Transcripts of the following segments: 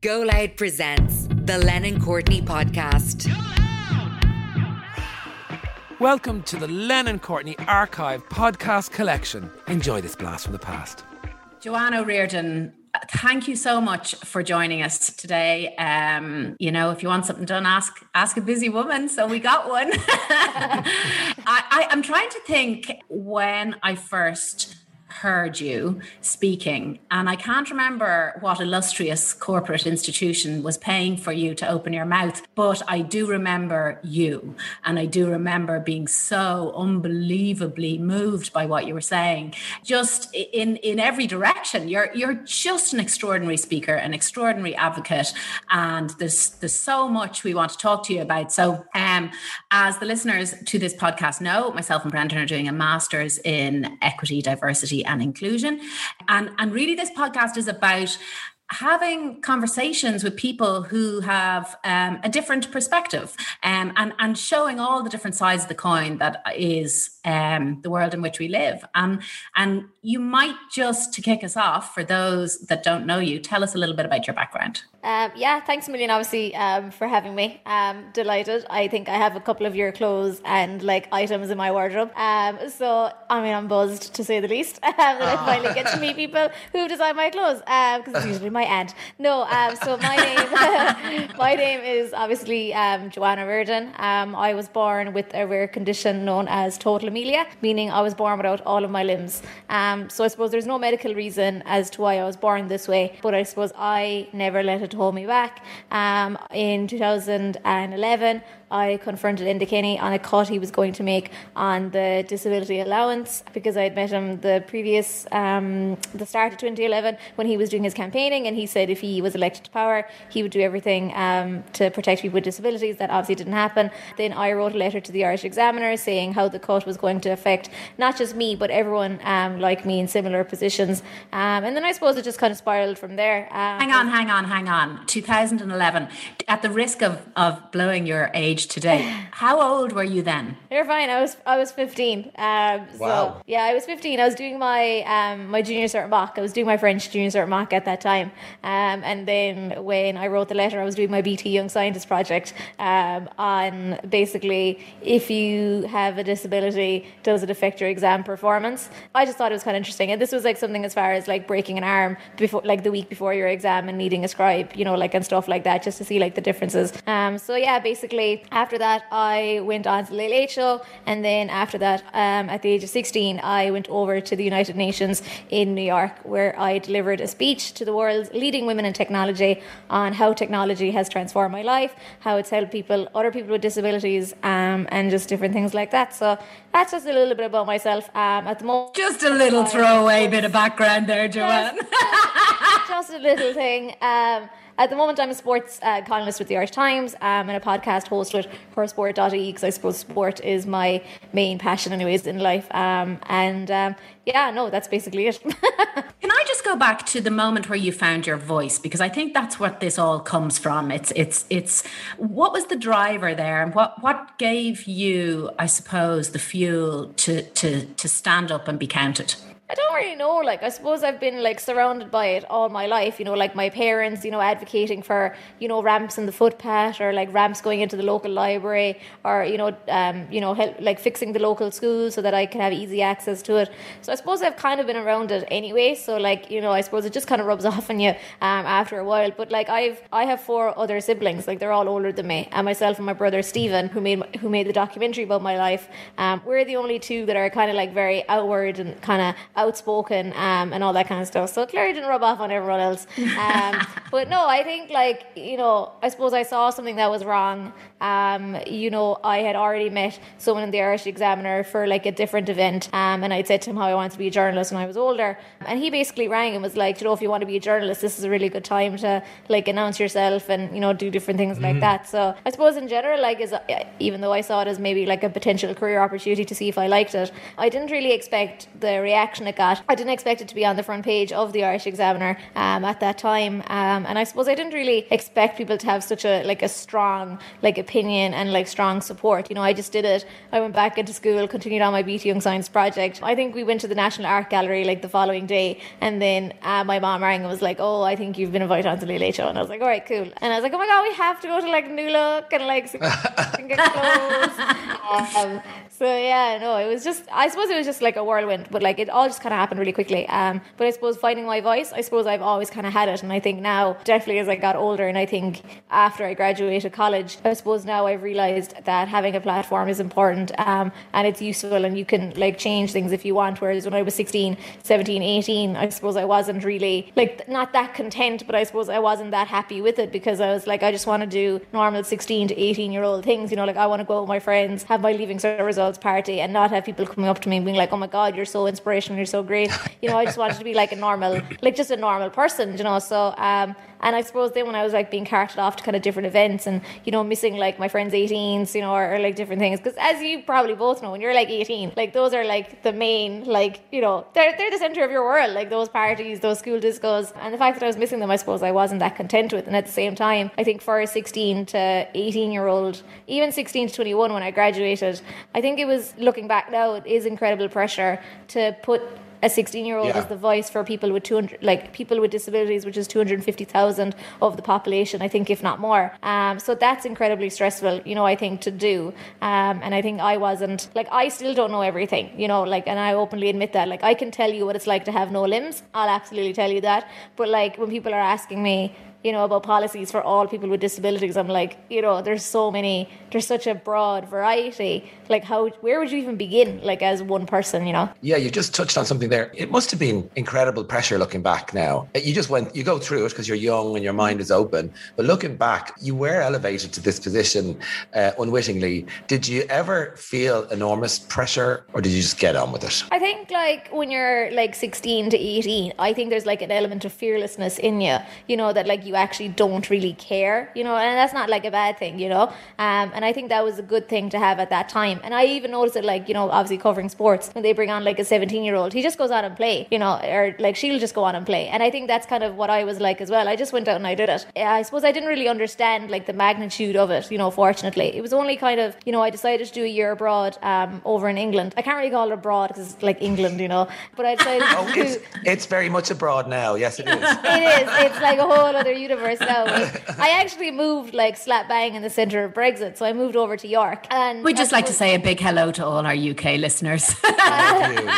Go Loud presents the Lennon Courtney podcast. Welcome to the Lennon Courtney Archive podcast collection. Enjoy this blast from the past. Joanne O'Riordan, thank you so much for joining us today. Um, you know, if you want something done, ask ask a busy woman. So we got one. I, I, I'm trying to think when I first heard you speaking, and I can't remember what illustrious corporate institution was paying for you to open your mouth, but I do remember you, and I do remember being so unbelievably moved by what you were saying, just in in every direction. You're you're just an extraordinary speaker, an extraordinary advocate, and there's there's so much we want to talk to you about. So, um, as the listeners to this podcast know, myself and Brendan are doing a master's in equity, diversity, and inclusion. And, and really, this podcast is about having conversations with people who have um, a different perspective um, and, and showing all the different sides of the coin that is um, the world in which we live. Um, and you might just to kick us off, for those that don't know you, tell us a little bit about your background. Um, yeah, thanks a million, obviously, um, for having me. Um, delighted. I think I have a couple of your clothes and like items in my wardrobe. Um, so, I mean, I'm buzzed to say the least um, that I finally get to meet people who design my clothes because it's usually my aunt. No, um, so my name, my name is obviously um, Joanne O'Riordan. Um, I was born with a rare condition known as total amelia, meaning I was born without all of my limbs. Um, so I suppose there's no medical reason as to why I was born this way, but I suppose I never let it hold me back. Um, in 2011, I confronted Enda Kenny on a cut he was going to make on the disability allowance because I had met him the previous, um, the start of 2011 when he was doing his campaigning, and he said if he was elected to power, he would do everything um, to protect people with disabilities. That obviously didn't happen. Then I wrote a letter to the Irish Examiner saying how the cut was going to affect not just me but everyone um, like me in similar positions. Um, and then I suppose it just kind of spiraled from there. Um, hang on, hang on, hang on. 2011. At the risk of of blowing your age age today. How old were you then? You're fine. I was I was 15. Um, so Wow. yeah, I was 15. I was doing my um, my junior cert mock. I was doing my French junior cert mock at that time. Um, and then when I wrote the letter, I was doing my BT Young Scientist project um, on basically if you have a disability, does it affect your exam performance? I just thought it was kind of interesting. And this was like something as far as like breaking an arm before, like the week before your exam and needing a scribe, you know, like and stuff like that, just to see like the differences. Um, so yeah, basically after that, I went on to the Late Late Show, and then after that, um, at the age of 16, I went over to the United Nations in New York, where I delivered a speech to the world's leading women in technology on how technology has transformed my life, how it's helped people, other people with disabilities, um, and just different things like that. So that's just a little bit about myself. Um, at the moment, Just a little throwaway bit of background there, Joanne. just a little thing. At the moment, I'm a sports uh, columnist with the Irish Times um, and a podcast host with hersport.ie because I suppose sport is my main passion, anyways, in life. Um, and um, yeah, no, that's basically it. Can I just go back to the moment where you found your voice because I think that's what this all comes from. It's it's it's what was the driver there and what what gave you, I suppose, the fuel to to to stand up and be counted. I don't really know. Like, I suppose I've been like surrounded by it all my life. You know, like my parents, you know, advocating for you know ramps in the footpath or like ramps going into the local library or you know, um, you know, help, like fixing the local school so that I can have easy access to it. So I suppose I've kind of been around it anyway. So like, you know, I suppose it just kind of rubs off on you um, after a while. But like, I've I have four other siblings. Like, they're all older than me, and myself and my brother Stephen, who made who made the documentary about my life. Um, we're the only two that are kind of like very outward and kind of outspoken um, and all that kind of stuff. So Claire didn't rub off on everyone else. Um, but no, I think like you know, I suppose I saw something that was wrong. Um, you know, I had already met someone in the Irish Examiner for like a different event, um, and I'd said to him how I wanted to be a journalist when I was older, and he basically rang and was like, you know, if you want to be a journalist, this is a really good time to like announce yourself and you know do different things like that. So I suppose in general, like, is even though I saw it as maybe like a potential career opportunity to see if I liked it, I didn't really expect the reaction it got. I didn't expect it to be on the front page of the Irish Examiner um, at that time, um, and I suppose I didn't really expect people to have such a like a strong like opinion and like strong support. You know, I just did it. I went back into school, continued on my BT Young Science project. I think we went to the National Art Gallery like the following day, and then uh, my mom rang and was like, "Oh, I think you've been invited onto the Late Show," and I was like, "All right, cool." And I was like, "Oh my god, we have to go to like New Look and like and get clothes." um, so yeah, no, it was just. I suppose it was just like a whirlwind, but like it all just kind of happened really quickly. Um, but I suppose finding my voice, I suppose I've always kind of had it, and I think now, definitely as I got older, and I think after I graduated college, I suppose now I've realised that having a platform is important, um, and it's useful, and you can like change things if you want. Whereas when I was 16, 17, 18, I suppose I wasn't really like not that content, but I suppose I wasn't that happy with it because I was like, I just want to do normal 16 to 18 year old things, you know, like I want to go with my friends, have my leaving cert results party, and not have people coming up to me and being like, oh my God, you're so inspirational, you're so great. You know, I just wanted to be like a normal, like just a normal person, you know. So, um, and I suppose then when I was like being carted off to kind of different events and, you know, missing like my friends' 18s, you know, or, or like different things. Because as you probably both know, when you're like 18, like those are like the main, like, you know, they're, they're the center of your world, like those parties, those school discos. And the fact that I was missing them, I suppose I wasn't that content with. And at the same time, I think for a 16 to 18 year old, even 16 to 21 when I graduated, I think it was looking back now, it is incredible pressure to put a 16 year old Yeah. is the voice for people with 200 like people with disabilities which is 250,000 of the population I think if not more. Um, so that's incredibly stressful you know I think to do. Um, and I think I wasn't like I still don't know everything you know like and I openly admit that. Like I can tell you what it's like to have no limbs. I'll absolutely tell you that. But like when people are asking me you know, about policies for all people with disabilities. I'm like, you know, there's so many, there's such a broad variety. Like, how, where would you even begin, like, as one person, you know? Yeah, you just touched on something there. It must have been incredible pressure looking back now. You just went, you go through it because you're young and your mind is open. But looking back, you were elevated to this position uh, unwittingly. Did you ever feel enormous pressure or did you just get on with it? I think, like, when you're like 16 to 18, I think there's like an element of fearlessness in you, you know, that like you actually don't really care, you know, and that's not like a bad thing, you know. Um, and I think that was a good thing to have at that time. And I even noticed it, like, you know, obviously covering sports, when they bring on like a 17 year old, he just goes out and play, you know, or like she'll just go on and play. And I think that's kind of what I was like as well. I just went out and I did it. I suppose I didn't really understand like the magnitude of it, you know, fortunately. It was only kind of, you know, I decided to do a year abroad um, over in England. I can't really call it abroad because it's like England, you know, but I decided Oh, it's, it's very much abroad now. Yes, it is. it is. It's like a whole other universe now. Like, I actually moved like slap bang in the centre of Brexit, so I moved over to York. And We'd just like to say a big hello to all our UK listeners. Thank you.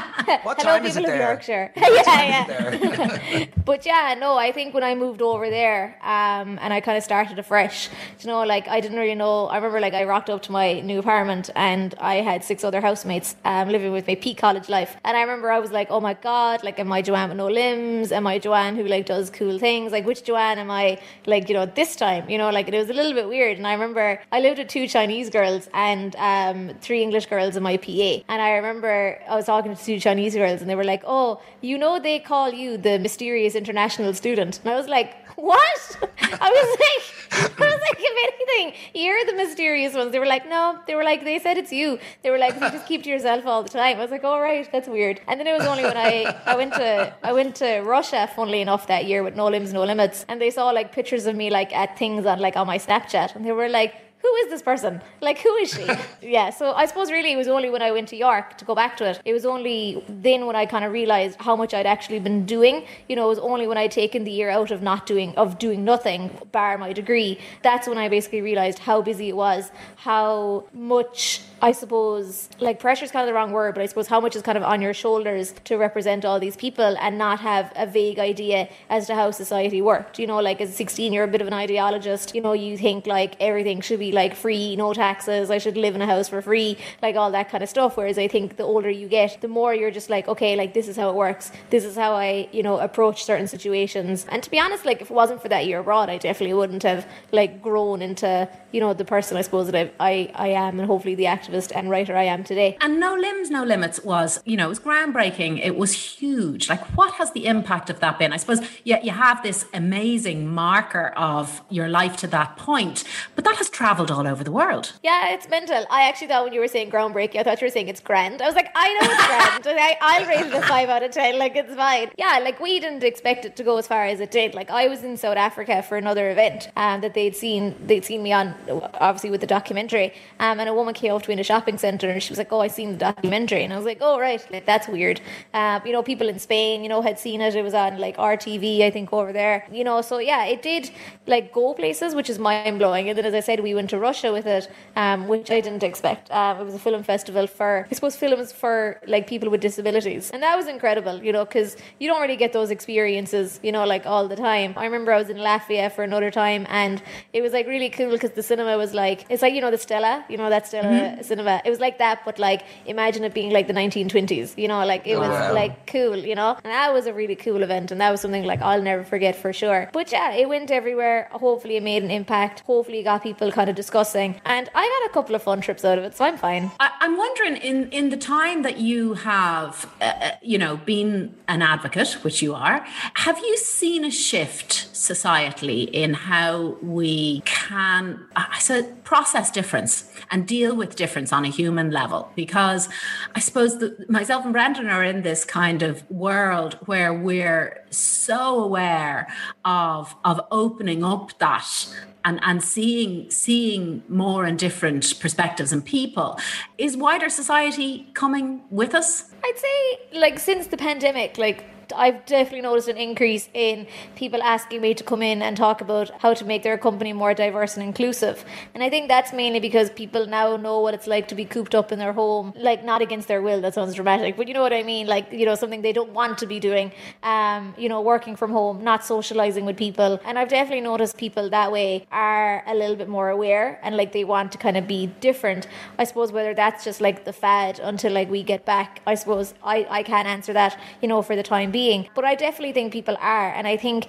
What Hello, time is it people of there? Yorkshire. Yeah, yeah. But yeah, no, I think when I moved over there, um, and I kind of started afresh, you know, like I didn't really know. I remember like I rocked up to my new apartment and I had six other housemates um, living with me, peak college life. And I remember I was like, oh my God, like, am I Joanne with no limbs? Am I Joanne who like does cool things? Like, which Joanne am I, like, you know, this time? You know, like it was a little bit weird. And I remember I lived with two Chinese girls and um, three English girls in my PA. And I remember I was talking to two Chinese girls and they were like, oh, you know, they call you the mysterious international student. And I was like, what? I was like, I was like, if anything, you're the mysterious ones. They were like, no. They were like, they said it's you. They were like, you just keep to yourself all the time. I was like, all right, that's weird. And then it was only when I, I went to I went to Russia, funnily enough, that year with No Limbs, No Limits, and they saw like pictures of me like at things on like on my Snapchat, and they were like who is this person? Like, who is she? yeah, so I suppose really it was only when I went to York to go back to it. It was only then when I kind of realized how much I'd actually been doing. You know, it was only when I'd taken the year out of not doing, of doing nothing, bar my degree. That's when I basically realized how busy it was, how much I suppose, like pressure is kind of the wrong word, but I suppose how much is kind of on your shoulders to represent all these people and not have a vague idea as to how society worked. You know, like as a 16, you're a bit of an ideologist. You know, you think like everything should be like free, no taxes, I should live in a house for free, like all that kind of stuff. Whereas I think the older you get, the more you're just like, okay, like this is how it works. This is how I, you know, approach certain situations. And to be honest, like if it wasn't for that year abroad, I definitely wouldn't have like grown into, you know, the person I suppose that I, I, I am and hopefully the activist and writer I am today. And No Limbs, No Limits was, you know, it was groundbreaking. It was huge. Like, what has the impact of that been? I suppose yeah, you have this amazing marker of your life to that point, but that has traveled all over the world. Yeah, it's mental. I actually thought when you were saying groundbreaking, I thought you were saying it's grand. I was like, I know it's grand. I, I'll rate it a five out of ten. Like it's fine. Yeah, like we didn't expect it to go as far as it did. Like I was in South Africa for another event um, that they'd seen they'd seen me on, obviously with the documentary. Um, and a woman came up to me a shopping centre and she was like, "Oh, I seen the documentary," and I was like, "Oh, right, like, that's weird." Um, you know, people in Spain, you know, had seen it. It was on like RTV, I think, over there. You know, so yeah, it did like go places, which is mind blowing. And then, as I said, we went to Russia with it, um, which I didn't expect. Um, it was a film festival for, I suppose, films for like people with disabilities, and that was incredible. You know, because you don't really get those experiences, you know, like all the time. I remember I was in Latvia for another time, and it was like really cool because the cinema was like it's like you know the Stella, you know that Stella mm-hmm. Cinema. It was like that, but like imagine it being like the 1920s. You know, like it was wow. like cool. You know, and that was a really cool event, and that was something like I'll never forget for sure. But yeah, it went everywhere. Hopefully, it made an impact. Hopefully, it got people kind of discussing, and I got a couple of fun trips out of it, so I'm fine. I, am wondering in in the time that you have, uh, uh, you know, been an advocate, which you are, have you seen a shift societally in how we can, I said, process difference and deal with difference on a human level? Because I suppose that myself and Brendan are in this kind of world where we're so aware of of opening up that and and seeing seeing more and different perspectives and people is wider society coming with us i'd say like since the pandemic like I've definitely noticed an increase in people asking me to come in and talk about how to make their company more diverse and inclusive. And I think that's mainly because people now know what it's like to be cooped up in their home, like not against their will. That sounds dramatic, but you know what I mean. Like you know something they don't want to be doing. Um, you know, working from home, not socializing with people. And I've definitely noticed people that way are a little bit more aware and like they want to kind of be different. I suppose whether that's just like the fad until like we get back. I suppose I I can't answer that. You know, for the time being being. But I definitely think people are. And I think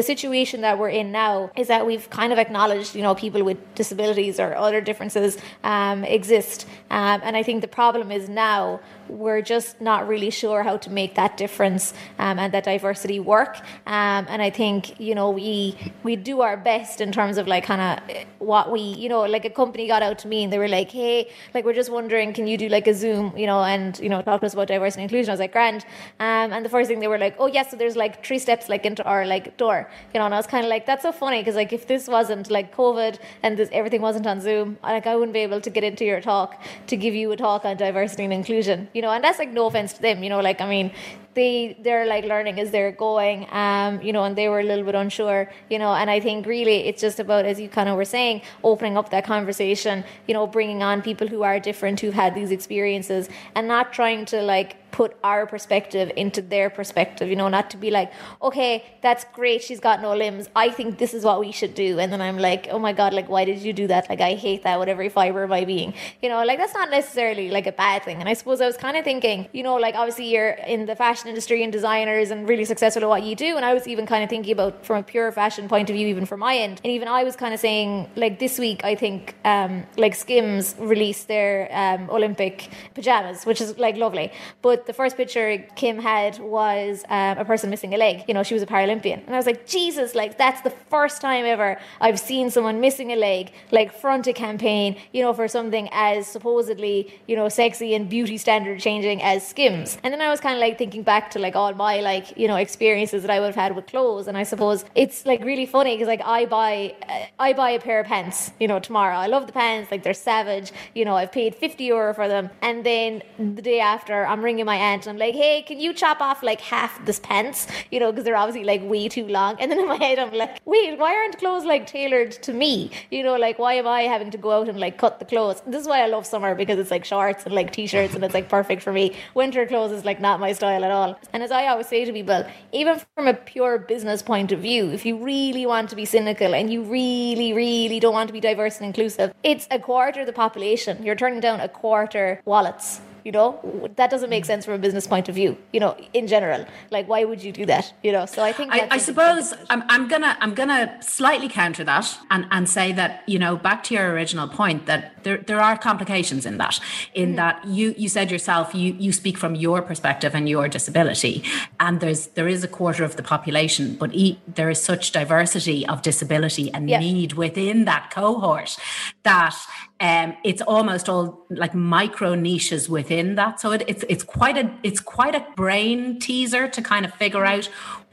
the situation that we're in now is that we've kind of acknowledged, you know, people with disabilities or other differences um, exist. Um, and I think the problem is now we're just not really sure how to make that difference um, and that diversity work. Um, and I think you know we we do our best in terms of like kind of what we you know like a company got out to me and they were like, hey, like we're just wondering, can you do like a Zoom, you know, and you know talk to us about diversity and inclusion? I was like, grand. Um, and the first thing they were like, oh yes, so there's like three steps like into our like door, you know. And I was kind of like, that's so funny because like if this wasn't like COVID and this everything wasn't on Zoom, like I wouldn't be able to get into your talk to give you a talk on diversity and inclusion, you know. And that's like no offense to them, you know. Like I mean, they they're like learning as they're going um you know and they were a little bit unsure you know and i think really it's just about as you kind of were saying opening up that conversation you know bringing on people who are different who've had these experiences and not trying to like put our perspective into their perspective, you know, not to be like, okay, that's great, she's got no limbs. I think this is what we should do. And then I'm like, oh my God, like, why did you do that? Like, I hate that with every fiber of my being. You know, like, that's not necessarily like a bad thing. And I suppose I was kind of thinking, you know, like, obviously you're in the fashion industry and designers and really successful at what you do. And I was even kind of thinking about from a pure fashion point of view, even from my end. And even I was kind of saying, like, this week, I think, um, like, Skims released their um, Olympic pajamas, which is like lovely. But the first picture Kim had was um, a person missing a leg. You know, she was a Paralympian. And I was like, Jesus, like that's the first time ever I've seen someone missing a leg, like front a campaign, you know, for something as supposedly, you know, sexy and beauty standard changing as Skims. And then I was kind of like thinking back to like all my like, you know, experiences that I would have had with clothes. And I suppose it's like really funny because like I buy, I buy a pair of pants, you know, tomorrow. I love the pants, like they're savage. You know, I've paid 50 euro for them. And then the day after, I'm ringing my aunt and I'm like, hey, can you chop off like half this pants? You know, because they're obviously like way too long. And then in my head, I'm like, wait, why aren't clothes like tailored to me? You know, like why am I having to go out and like cut the clothes? This is why I love summer because it's like shorts and like t-shirts and it's like perfect for me. Winter clothes is like not my style at all. And as I always say to people, even from a pure business point of view, if you really want to be cynical and you really, really don't want to be diverse and inclusive, it's a quarter of the population. You're turning down a quarter wallets You know, that doesn't make sense from a business point of view. You know, in general, like why would you do that? You know, so I think I, I suppose I'm, I'm gonna I'm gonna slightly counter that and, and say that you know back to your original point that there, there are complications in that in mm-hmm. that you you said yourself you you speak from your perspective and your disability and there's there is a quarter of the population but e- there is such diversity of disability and need within that cohort that um, it's almost all like micro niches within that. So it, it's it's quite a it's quite a brain teaser to kind of figure out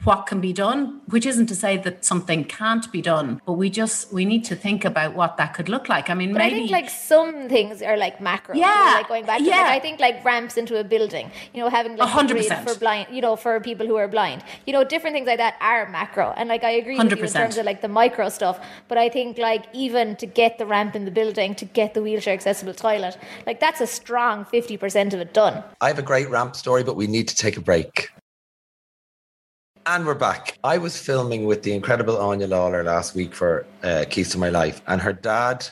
what can be done. Which isn't to say that something can't be done, but we just we need to think about what that could look like. I mean, But maybe I think like some things are like macro. Yeah, like going back to yeah. like I think like ramps into a building, you know, having like A hundred percent. for blind, you know, for people who are blind. You know, different things like that are macro. And like I agree with you in terms of like the micro stuff. But I think like even to get the ramp in the building, to get the wheelchair accessible toilet, like that's a strong fifty percent of it done. I have a great ramp story, but we need to take a break. And we're back. I was filming with the incredible Anya Lawler last week for uh, Keys to My Life, and her dad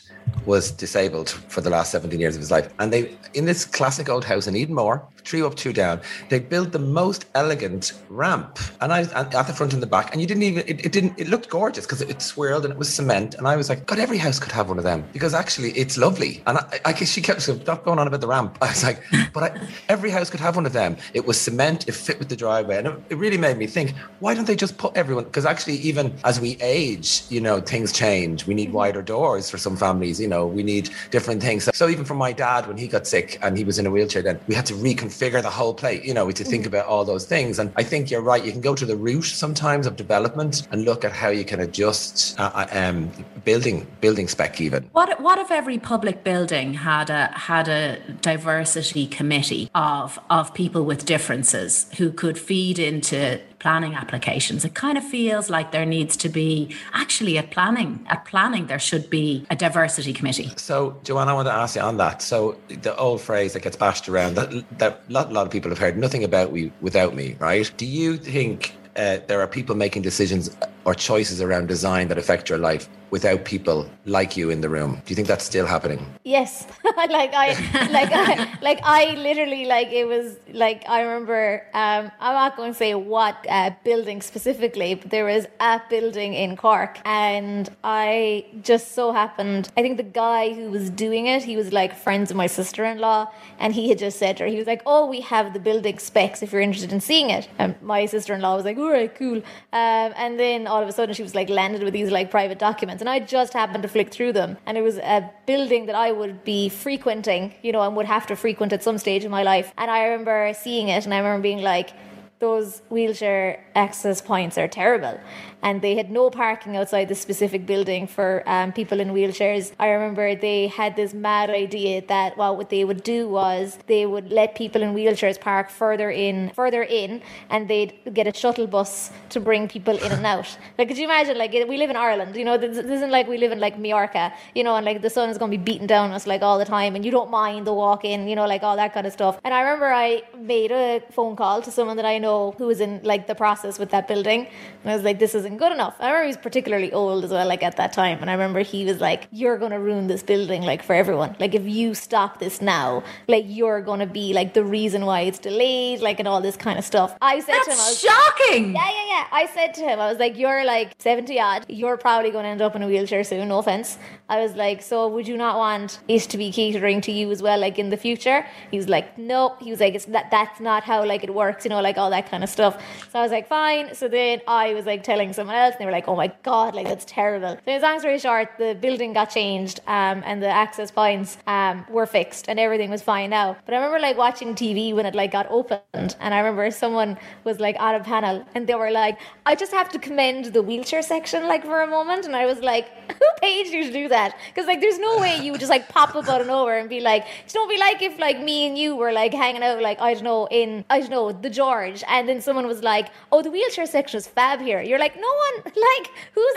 was disabled for the last 17 years of his life. And they, in this classic old house in Edenmore, three up, two down, they built the most elegant ramp, and I at the front and the back. And you didn't even it, it didn't it looked gorgeous because it, swirled and it was cement. And I was like, God, every house could have one of them because actually it's lovely. And I, I guess she kept stop going on about the ramp. I was like, but I, every house could have one of them. It was cement. It fit with the driveway, and it, it really made me think, why don't they just put everyone? Because actually, even as we age, you know, things change. We need wider doors for some families. You know, we need different things. So, so even for my dad, when he got sick and he was in a wheelchair, then we had to reconfigure the whole plate. You know, we had to think about all those things. And I think you're right. You can go to the root sometimes of development and look at how you can adjust uh, uh, um, building building spec even. What if- what if every public building had a had a diversity committee of of people with differences who could feed into planning applications? It kind of feels like there needs to be actually at planning at planning there should be a diversity committee. So, Joanne, I want to ask you on that. So, the old phrase that gets bashed around that that a lot, lot of people have heard, "Nothing about me without me." Right? Do you think uh, there are people making decisions or choices around design that affect your life without people like you in the room? Do you think that's still happening? Yes, like I, like I, like I literally like it was like I remember. Um, I'm not going to say what uh, building specifically, but there was a building in Cork, and I just so happened. I think the guy who was doing it, he was like friends of my sister-in-law, and he had just said to her, he was like, "Oh, we have the building specs if you're interested in seeing it." And my sister-in-law was like, "All right, cool." Um, and then all of a sudden, she was like landed with these like private documents, and I just happened to flick through them, and it was a building that I would be frequenting, you know, and would have to frequent at some stage in my life. And I remember seeing it, and I remember being like, those wheelchair access points are terrible. And they had no parking outside the specific building for um, people in wheelchairs. I remember they had this mad idea that well, what they would do was they would let people in wheelchairs park further in, further in, and they'd get a shuttle bus to bring people in and out. Like, could you imagine? Like, we live in Ireland, you know. This isn't like we live in like Mallorca, you know, and like the sun is going to be beating down us like all the time, and you don't mind the walk in, you know, like all that kind of stuff. And I remember I made a phone call to someone that I know who was in like the process with that building, and I was like, this isn't good enough. I remember he was particularly old as well, like at that time, and I remember he was like, you're going to ruin this building, like for everyone. Like if you stop this now, like you're going to be like the reason why it's delayed, like and all this kind of stuff. I said to him, I was, shocking. yeah, yeah, yeah. I said to him, I was like, you're like 70 odd. You're probably going to end up in a wheelchair soon, no offense. I was like, so would you not want it to be catering to you as well, like in the future? He was like, no. He was like, it's that, that's not how like it works, you know, like all that kind of stuff. So I was like, fine. So then I was like telling someone else, and they were like, oh my God, like that's terrible. So long story short, the building got changed um, and the access points um, were fixed and everything was fine now. But I remember like watching TV when it like got opened and I remember someone was like on a panel and they were like, I just have to commend the wheelchair section like for a moment. And I was like, who paid you to do that? Because like there's no way you would just like pop up out of nowhere and be like, it's don't be like if like me and you were like hanging out like, I don't know, in, I don't know, the George. And then someone was like, oh, the wheelchair section is fab here. You're like, no one, like, who's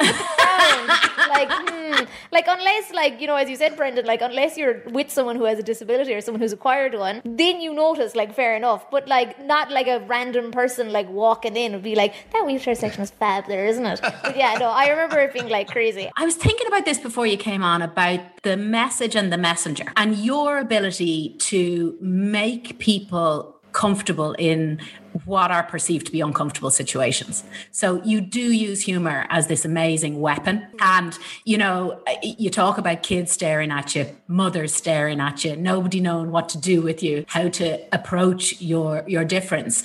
like, hmm. Like like unless like you know as you said Brendan like unless you're with someone who has a disability or someone who's acquired one then you notice like fair enough. But like not like a random person like walking in would be like that wheelchair section is fab there isn't it? But yeah no I remember it being like crazy. I was thinking about this before you came on about the message and the messenger and your ability to make people comfortable in what are perceived to be uncomfortable situations. So you do use humor as this amazing weapon. And, you know, you talk about kids staring at you, mothers staring at you, nobody knowing what to do with you, how to approach your your difference.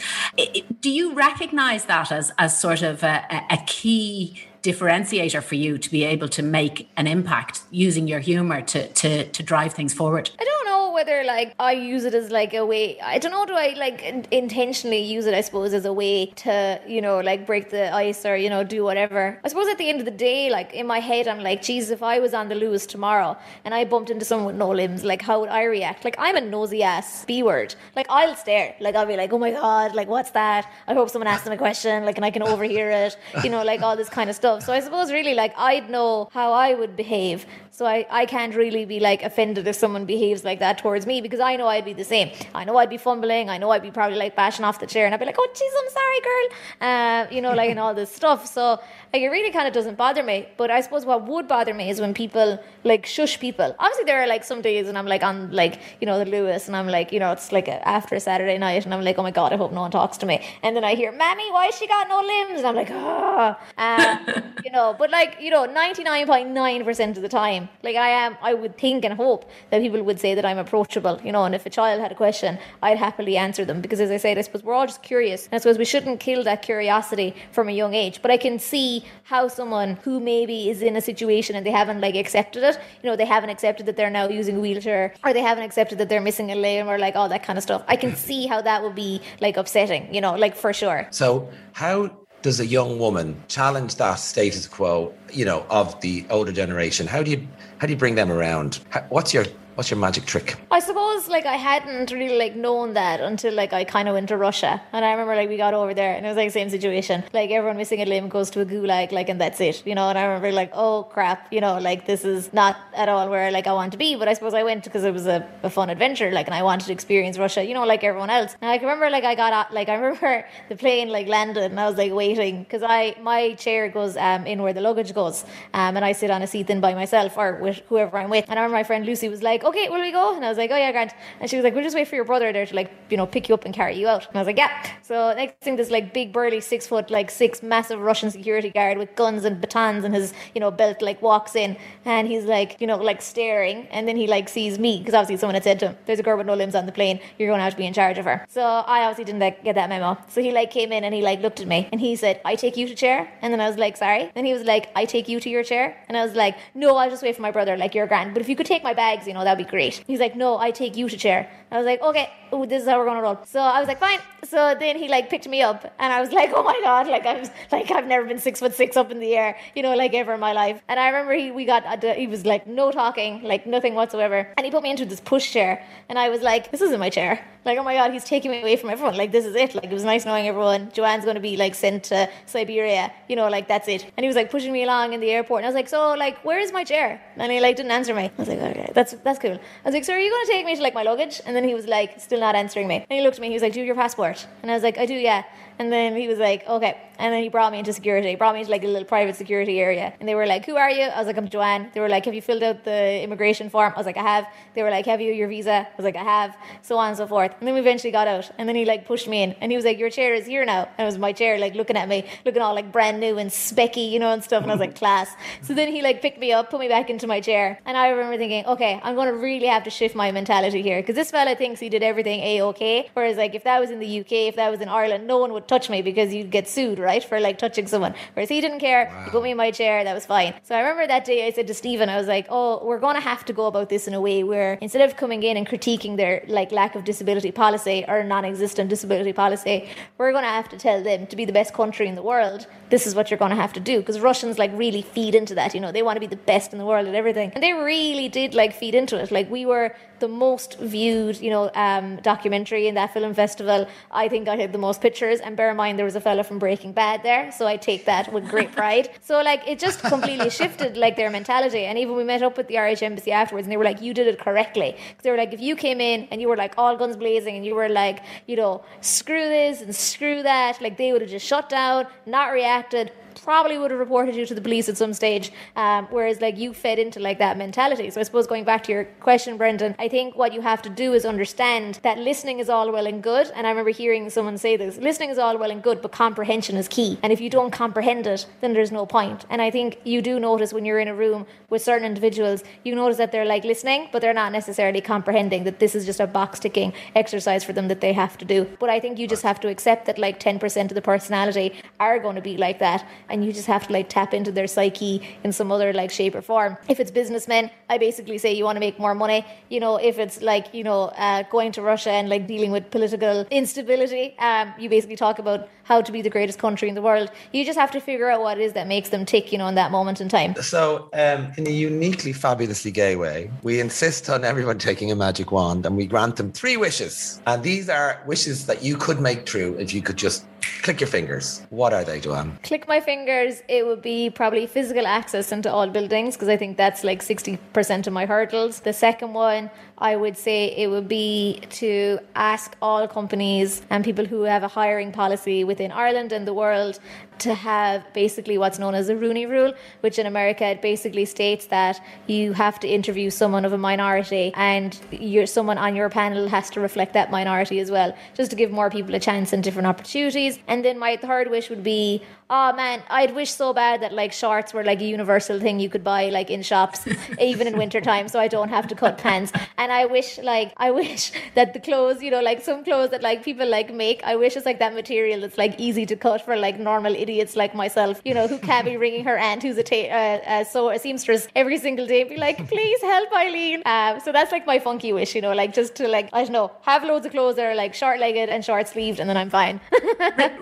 Do you recognize that as, as sort of a, a key differentiator for you to be able to make an impact using your humor to, to, to drive things forward? I don't know whether like I use it as like a way. I don't know. Do I like intentionally use it? I suppose as a way to you know like break the ice or you know do whatever. I suppose at the end of the day, like in my head, I'm like, geez, if I was on the Luas tomorrow and I bumped into someone with no limbs, like how would I react? Like I'm a nosy ass b word. Like I'll stare. Like I'll be like, oh my god, like what's that? I hope someone asks them a question, like and I can overhear it. You know, like all this kind of stuff. So I suppose really like I'd know how I would behave. So I I can't really be like offended if someone behaves like that towards me because I know I'd be the same. I know I'd be fumbling. I know I'd be probably like bashing off the chair and I'd be like, oh, jeez, I'm sorry, girl. Uh, you know, like, and all this stuff. So, like, it really kind of doesn't bother me. But I suppose what would bother me is when people like shush people. Obviously, there are like some days and I'm like on like, you know, the Luas and I'm like, you know, it's like a, after a Saturday night and I'm like, oh my God, I hope no one talks to me. And then I hear, Mammy, why she got no limbs? And I'm like, ah, oh. you know, but like, you know, 99.9% of the time, like I am, I would think and hope that people would say that I'm approachable, you know, and if a child had a question, I'd happily answer them because, as I said, I suppose we're all just curious. And I suppose we shouldn't kill that curiosity from a young age. But I can see how someone who maybe is in a situation and they haven't like accepted it, you know, they haven't accepted that they're now using a wheelchair or they haven't accepted that they're missing a limb or like all that kind of stuff. I can see how that would be like upsetting, you know, like for sure. So, how does a young woman challenge that status quo, you know, of the older generation? How do you how do you bring them around? What's your What's your magic trick? I suppose like I hadn't really like known that until like I kind of went to Russia, and I remember like we got over there, and it was like same situation. Like everyone missing a limb goes to a gulag, like and that's it, you know. And I remember like, oh crap, you know, like this is not at all where like I want to be. But I suppose I went because it was a, a fun adventure, like, and I wanted to experience Russia, you know, like everyone else. And I can remember like I got out, like I remember the plane like landed, and I was like waiting because I my chair goes um in where the luggage goes, um, and I sit on a seat then by myself or with whoever I'm with. And I remember my friend Lucy was like, okay, will we go? And I was like, oh yeah, Grant. And she was like, we'll just wait for your brother there to like, you know, pick you up and carry you out. And I was like, yeah. So next thing, this like big burly six foot, like six massive Russian security guard with guns and batons and his, you know, belt like walks in and he's like, you know, like staring. And then he like sees me because obviously someone had said to him, there's a girl with no limbs on the plane. You're going to have to be in charge of her. So I obviously didn't like, get that memo. So he like came in and he like looked at me and he said, I take you to chair. And then I was like, sorry. And he was like, I take you to your chair. And I was like, no, I'll just wait for my brother. Like you're grand. But if you could take my bags, you know, that'd be great. He's like, no, I take you to chair. I was like, okay, ooh, this is how we're gonna roll. So I was like, fine. So then he like picked me up, and I was like, oh my god, like I was like I've never been six foot six up in the air, you know, like ever in my life. And I remember he we got uh, he was like no talking, like nothing whatsoever, and he put me into this push chair, and I was like, this isn't my chair. Like oh my god, he's taking me away from everyone. Like this is it. Like it was nice knowing everyone. Joanne's gonna be like sent to Siberia, you know, like that's it. And he was like pushing me along in the airport, and I was like, so like where is my chair? And he like didn't answer me. I was like, okay, that's that's cool. I was like, so are you gonna take me to like my luggage? And then he was like, still not answering me. And he looked at me. He was like, do you have your passport? And I was like, I do, yeah. And then he was like, okay. And then he brought me into security. He brought me into like a little private security area. And they were like, who are you? I was like, I'm Joanne. They were like, have you filled out the immigration form? I was like, I have. They were like, have you your visa? I was like, I have. So on and so forth. And then we eventually got out. And then he like pushed me in. And he was like, your chair is here now. And it was my chair like looking at me, looking all like brand new and specky, you know, and stuff. And I was like, class. So then he like picked me up, put me back into my chair. And I remember thinking, okay, I'm going to really have to shift my mentality here. Because this fella thinks he did everything A-OK. Whereas like if that was in the UK, if that was in Ireland, no one would touch me because you'd get sued, right, for like touching someone. Whereas he didn't care. Wow. He put me in my chair. That was fine. So I remember that day I said to Stephen, I was like, oh, we're going to have to go about this in a way where instead of coming in and critiquing their like lack of disability policy or non-existent disability policy, we're going to have to tell them to be the best country in the world. This is what you're going to have to do because Russians like really feed into that. You know, they want to be the best in the world at everything, and they really did like feed into it. Like we were the most viewed, you know, um, documentary in that film festival. I think I had the most pictures, and bear in mind there was a fella from Breaking Bad there, so I take that with great pride. So like it just completely shifted like their mentality. And even we met up with the Irish embassy afterwards, and they were like, "You did it correctly." Because they were like, if you came in and you were like all guns blazing, and you were like, you know, screw this and screw that, like they would have just shut down, not reacted probably would have reported you to the police at some stage. Um, whereas like you fed into like that mentality. So I suppose going back to your question, Brendan, I think what you have to do is understand that listening is all well and good. And I remember hearing someone say this: listening is all well and good, but comprehension is key. And if you don't comprehend it, then there's no point. And I think you do notice when you're in a room with certain individuals, you notice that they're like listening, but they're not necessarily comprehending that this is just a box ticking exercise for them that they have to do. But I think you just have to accept that like 10% of the personality are going to be like that and you just have to like tap into their psyche in some other like shape or form. If it's businessmen, I basically say you want to make more money. You know, if it's like you know uh, going to Russia and like dealing with political instability, um, you basically talk about how to be the greatest country in the world. You just have to figure out what it is that makes them tick. You know, in that moment in time. So, um, in a uniquely fabulously gay way, we insist on everyone taking a magic wand and we grant them three wishes. And these are wishes that you could make true if you could just click your fingers. What are they, Joanne? Click my fingers, it would be probably physical access into all buildings because I think that's like 60% of my hurdles. The second one, I would say it would be to ask all companies and people who have a hiring policy within Ireland and the world to have basically what's known as the Rooney Rule, which in America it basically states that you have to interview someone of a minority and you're, someone on your panel has to reflect that minority as well, just to give more people a chance and different opportunities. And then my third wish would be oh man, I'd wish so bad that like shorts were like a universal thing you could buy like in shops, even in winter time, so I don't have to cut pants. And I wish like I wish that the clothes, you know, like some clothes that like people like make, I wish it's like that material that's like easy to cut for like normal idiots like myself, you know, who can't be ringing her aunt who's a ta- uh, uh, so a seamstress every single day, and be like, please help Eileen. Um, so that's like my funky wish, you know, like just to like I don't know, have loads of clothes that are like short legged and short sleeved, and then I'm fine.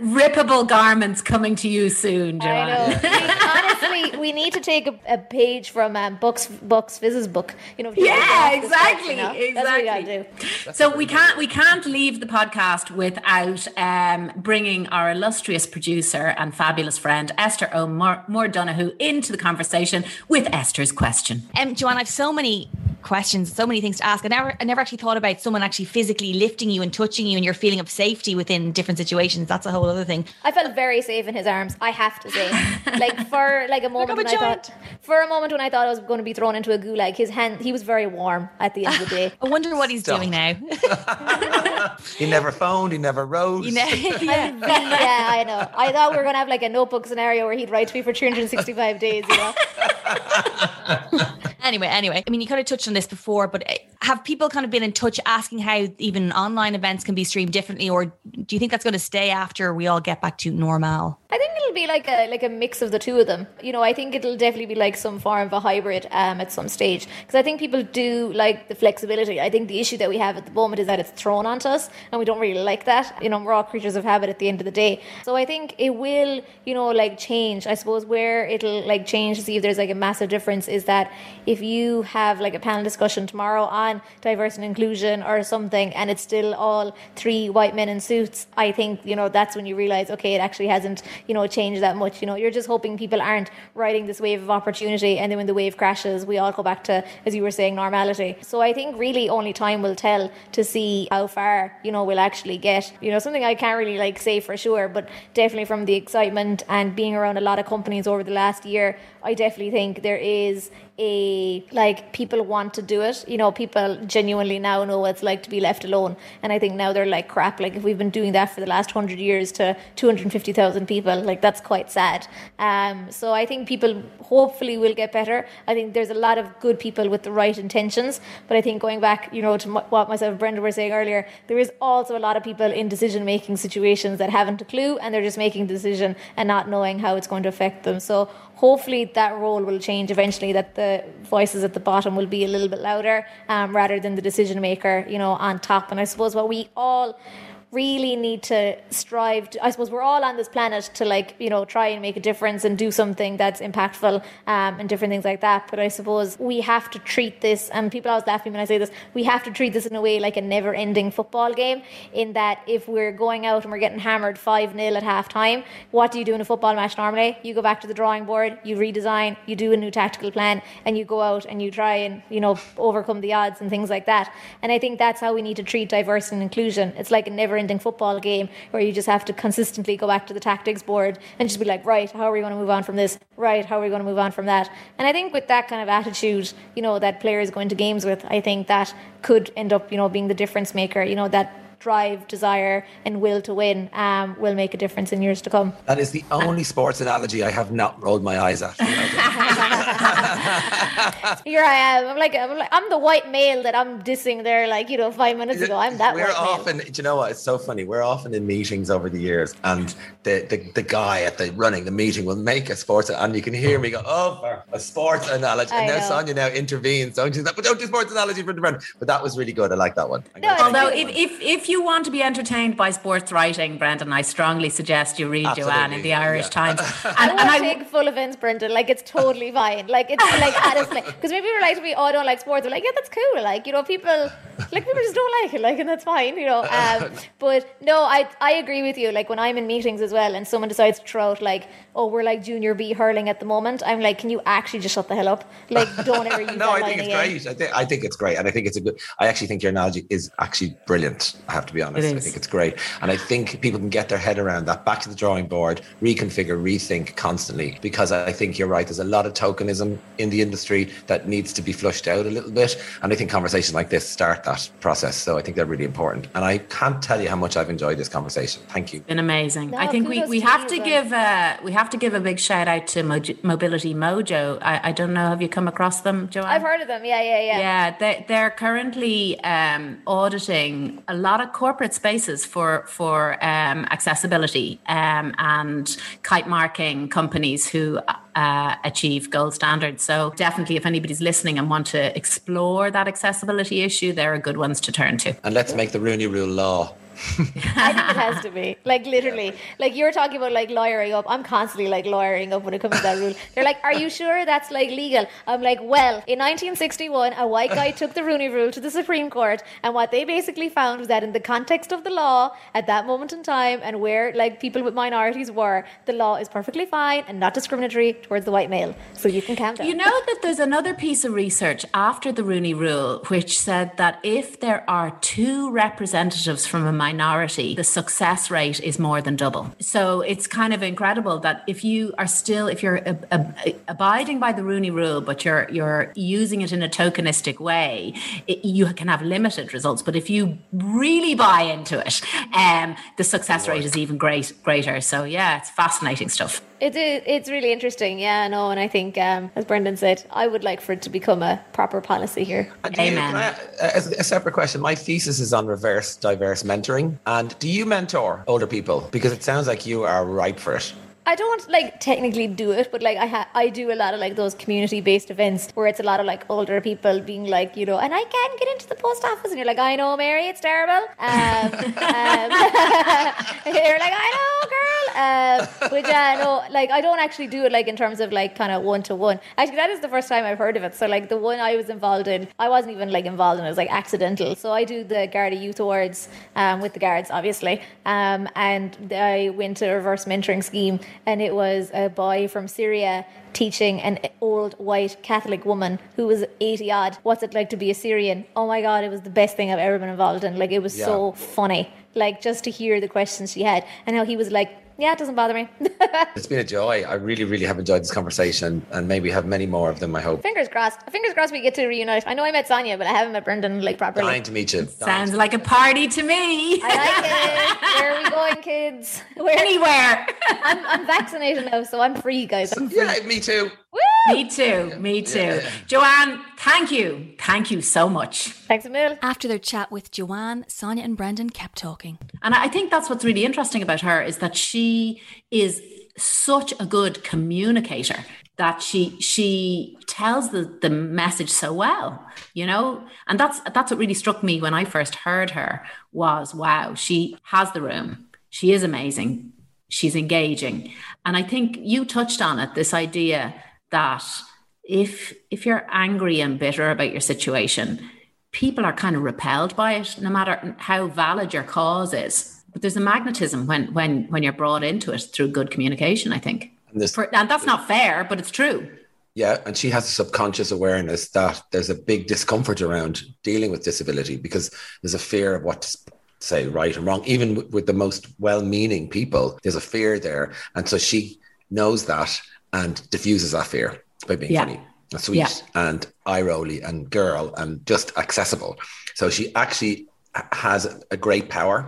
Rippable garments coming to you soon, I know. We- honestly, we need to take a, a page from um, Bucks Bucks Fizz's book. You know. if you Yeah, want to ask this exactly, That's what we do. So we can't we can't leave the podcast without um, bringing our illustrious producer and fabulous friend Esther O'More Donoghue into the conversation with Esther's question. Um, Joanne, I've so many questions, so many things to ask. I never, I never actually thought about someone actually physically lifting you and touching you and your feeling of safety within different situations. That's a whole other thing. I felt very safe in his arms. I have to say, like for like a moment I'm when I thought, for a moment when I thought I was going to be thrown into a gulag, his hand, he was very warm at the end of the day. I wonder what he's Stop. doing now. He never phoned, he never wrote. you know, yeah. yeah, I know. I thought we were going to have like a notebook scenario where he'd write to me for 365 days, you know. anyway, anyway, I mean, you kind of touched on this before, but uh, have people kind of been in touch asking how even online events can be streamed differently, or do you think that's going to stay after we all get back to normal? I think it'll be like a like a mix of the two of them. You know, I think it'll definitely be like some form of a hybrid um, at some stage because I think people do like the flexibility. I think the issue that we have at the moment is that it's thrown onto us, and we don't really like that. You know, we're all creatures of habit at the end of the day. So I think it will, you know, like change. I suppose where it'll like change to see if there's like a massive difference is that if you have like a panel discussion tomorrow on diversity and inclusion or something, and it's still all three white men in suits, I think you know that's when you realize okay, it actually hasn't you know change that much. You know, you're just hoping people aren't riding this wave of opportunity, and then when the wave crashes, we all go back to as you were saying normality. So I think really only time will tell to see how far you know we'll actually get. You know, something I can't really like say for sure, but definitely from the excitement and being around a lot of companies over the last year, I definitely think there is a like people want to do it. You know, people genuinely now know what it's like to be left alone, and I think now they're like crap. Like if we've been doing that for the last hundred years to two hundred fifty thousand people, like that's quite sad. Um, so I think people hopefully will get better. I think there's a lot of good people with the right intentions, but I think going back, you know, to m- what myself and Brendan were saying earlier, there is also a lot of people in decision making situations that haven't a clue, and they're just making the decision and not knowing how it's going to affect them. So hopefully that role will change eventually that the voices at the bottom will be a little bit louder um, rather than the decision maker you know on top. And i suppose what we all really need to strive. To, I suppose we're all on this planet to like you know try and make a difference and do something that's impactful um, and different things like that. But I suppose we have to treat this, and people always laugh at me when I say this. We have to treat this in a way like a never-ending football game. In that, if we're going out and we're getting hammered five 0 at half time, what do you do in a football match normally? You go back to the drawing board, you redesign, you do a new tactical plan, and you go out and you try and you know overcome the odds and things like that. And I think that's how we need to treat diversity and inclusion. It's like a never-ending football game where you just have to consistently go back to the tactics board and just be like, right, how are we going to move on from this? Right, how are we going to move on from that? And I think with that kind of attitude, you know, that players go into games with, I think that could end up, you know, being the difference maker. You know, that drive, desire, and will to win um, will make a difference in years to come. That is the only sports analogy I have not rolled my eyes at. Here I am. I'm like, I'm like, I'm the white male that I'm dissing there, like you know, five minutes ago. I'm that. We're white often, male. do you know what? It's so funny. We're often in meetings over the years, and the, the, the guy at the running the meeting will make a sports, and you can hear me go, "Oh, a sports analogy." And I now know. Sonya now intervenes, don't you? But don't do sports analogy for the friend. But that was really good. I like that one. I'm No, Although, if, one. if if you want to be entertained by sports writing, Brendan, I strongly suggest you read Joanne in the Irish yeah. Times. I And, and I, take full offense, Brendan. Like it's totally fine. Like it's like honestly, because maybe people are like to me, oh, I don't like sports. They're like, yeah, that's cool. Like you know, people like people just don't like it. Like and that's fine. You know. Um, but no, I I agree with you. Like when I'm in meetings as well, and someone decides to throw out like, oh, we're like junior B hurling at the moment. I'm like, can you actually just shut the hell up? Like don't ever use no, that I think it's again. great. I think I think it's great, and I think it's a good. I actually think your analogy is actually brilliant. I have to be honest. I think it's great, and I think people can get their head around that. Back to the drawing board, reconfigure, rethink constantly, because I think you're right. There's a lot of tokenism in the industry that needs to be flushed out a little bit, and I think conversations like this start that process. So I think they're really important, and I can't tell you how much I've enjoyed this conversation. Thank you. been amazing. No, I think we, we have you to give uh, we have to give a big shout out to Moj- Mobility Mojo. I, I don't know, have you come across them, Joanne? I've heard of them. Yeah, yeah, yeah. Yeah, they, they're currently um, auditing a lot of corporate spaces for for um, accessibility um, and kite marking companies who uh, achieve gold standards. So definitely, if anybody's listening and want to explore that accessibility issue, they're good ones to turn to. And let's make the Rooney Rule law. I think it has to be. Like literally. Like you were talking about like lawyering up. I'm constantly like lawyering up when it comes to that rule. They're like, Are you sure that's like legal? I'm like, Well, in 1961, a white guy took the Rooney rule to the Supreme Court, and what they basically found was that in the context of the law at that moment in time and where like people with minorities were, the law is perfectly fine and not discriminatory towards the white male. So you can count down. You know that there's another piece of research after the Rooney Rule which said that if there are two representatives from a minority, the success rate is more than double. So it's kind of incredible that if you are still, if you're ab- ab- abiding by the Rooney Rule, but you're you're using it in a tokenistic way, it, you can have limited results. But if you really buy into it, um, the success rate is even great greater. So yeah, it's fascinating stuff. It is. It's really interesting. Yeah, no, and I think, um, as Brendan said, I would like for it to become a proper policy here. And do you- Amen. can I- a, a separate question. My thesis is on reverse diverse mentoring. And do you mentor older people? Because it sounds like you are ripe for it. I don't like technically do it, but like I ha- I do a lot of like those community based events where it's a lot of like older people being like, you know, and I can't get into the post office, and you're like, I know, Mary, it's terrible. Um, um, you're like, I know, girl. Um, but yeah, no, like I don't actually do it like in terms of like kind of one to one. Actually, that is the first time I've heard of it. So like the one I was involved in, I wasn't even like involved in. It was like accidental. So I do the Garda Youth Awards um, with the guards, obviously, um, and I went to a reverse mentoring scheme, and it was a boy from Syria teaching an old white Catholic woman who was 80 odd what's it like to be a Syrian. Oh my God, it was the best thing I've ever been involved in. Like, it was Yeah. so funny. Like, just to hear the questions she had and how he was like, yeah, it doesn't bother me. It's been a joy. I really, really have enjoyed this conversation and maybe have many more of them, I hope. Fingers crossed. Fingers crossed we get to reunite. I know I met Sonya, but I haven't met Brendan like properly. Dying to meet you. Dying Sounds like a party to me. I like it. Where are we going, kids? Where? Anywhere. I'm, I'm vaccinated now, so I'm free, guys. I'm free. Yeah, me too. Woo! Me too. Me too. Joanne, thank you. Thank you so much. Thanks a mil. After their chat with Joanne, Sonya and Brendan kept talking. And I think that's what's really interesting about her is that she is such a good communicator that she she tells the the message so well you know and that's that's what really struck me when i first heard her was wow she has the room she is amazing she's engaging and i think you touched on it this idea that if if you're angry and bitter about your situation people are kind of repelled by it no matter how valid your cause is. But there's a magnetism when when when you're brought into it through good communication i think. And this, For, and that's not fair but it's true. Yeah, and she has a subconscious awareness that there's a big discomfort around dealing with disability because there's a fear of what to say right and wrong. Even with- with the most well-meaning people, there's a fear there, and so she knows that and diffuses that fear by being Yeah. funny and sweet Yeah. and eye rolly and girl and just accessible. So she actually has a great power,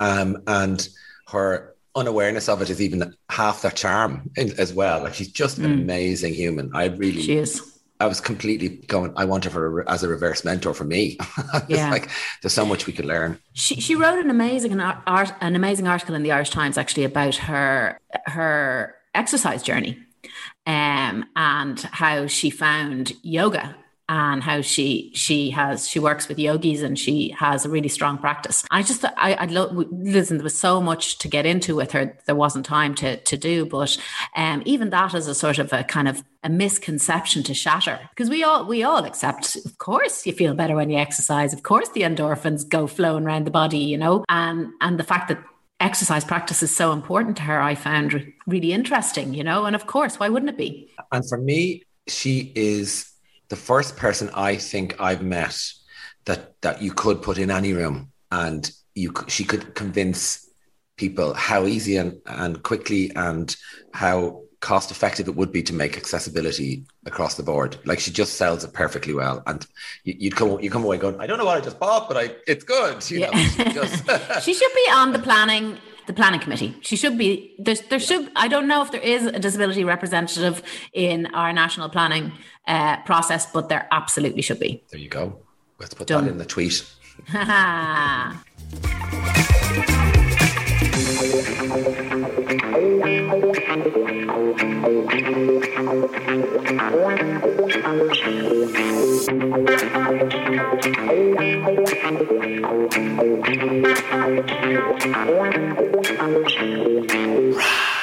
um, and her unawareness of it is even half the charm in, as well. Like she's just an amazing human. I really, Mm. she is I was completely going. I want her for a, as a reverse mentor for me. Yeah. like there's so much we could learn. She she wrote an amazing an art an amazing article in the Irish Times actually about her her exercise journey, um, and how she found yoga and how she she has she works with yogis and she has a really strong practice. I just I I'd love listen. There was so much to get into with her. There wasn't time to to do, but um, even that is a sort of a kind of a misconception to shatter because we all we all accept. Of course, you feel better when you exercise. Of course, the endorphins go flowing around the body. You know, and and the fact that exercise practice is so important to her, I found re- really interesting. You know, and of course, why wouldn't it be? And for me, she is the first person I think I've met that that you could put in any room, and you she could convince people how easy and, and quickly and how cost effective it would be to make accessibility across the board. Like she just sells it perfectly well, and you, would come you come away going, I don't know what I just bought, but I it's good. You yeah. know, she, just... she should be on the planning the planning committee. She should be there's there should I don't know if there is a disability representative in our national planning uh, process, but there absolutely should be. There you go. Let's put Done. that in the tweet. Wow.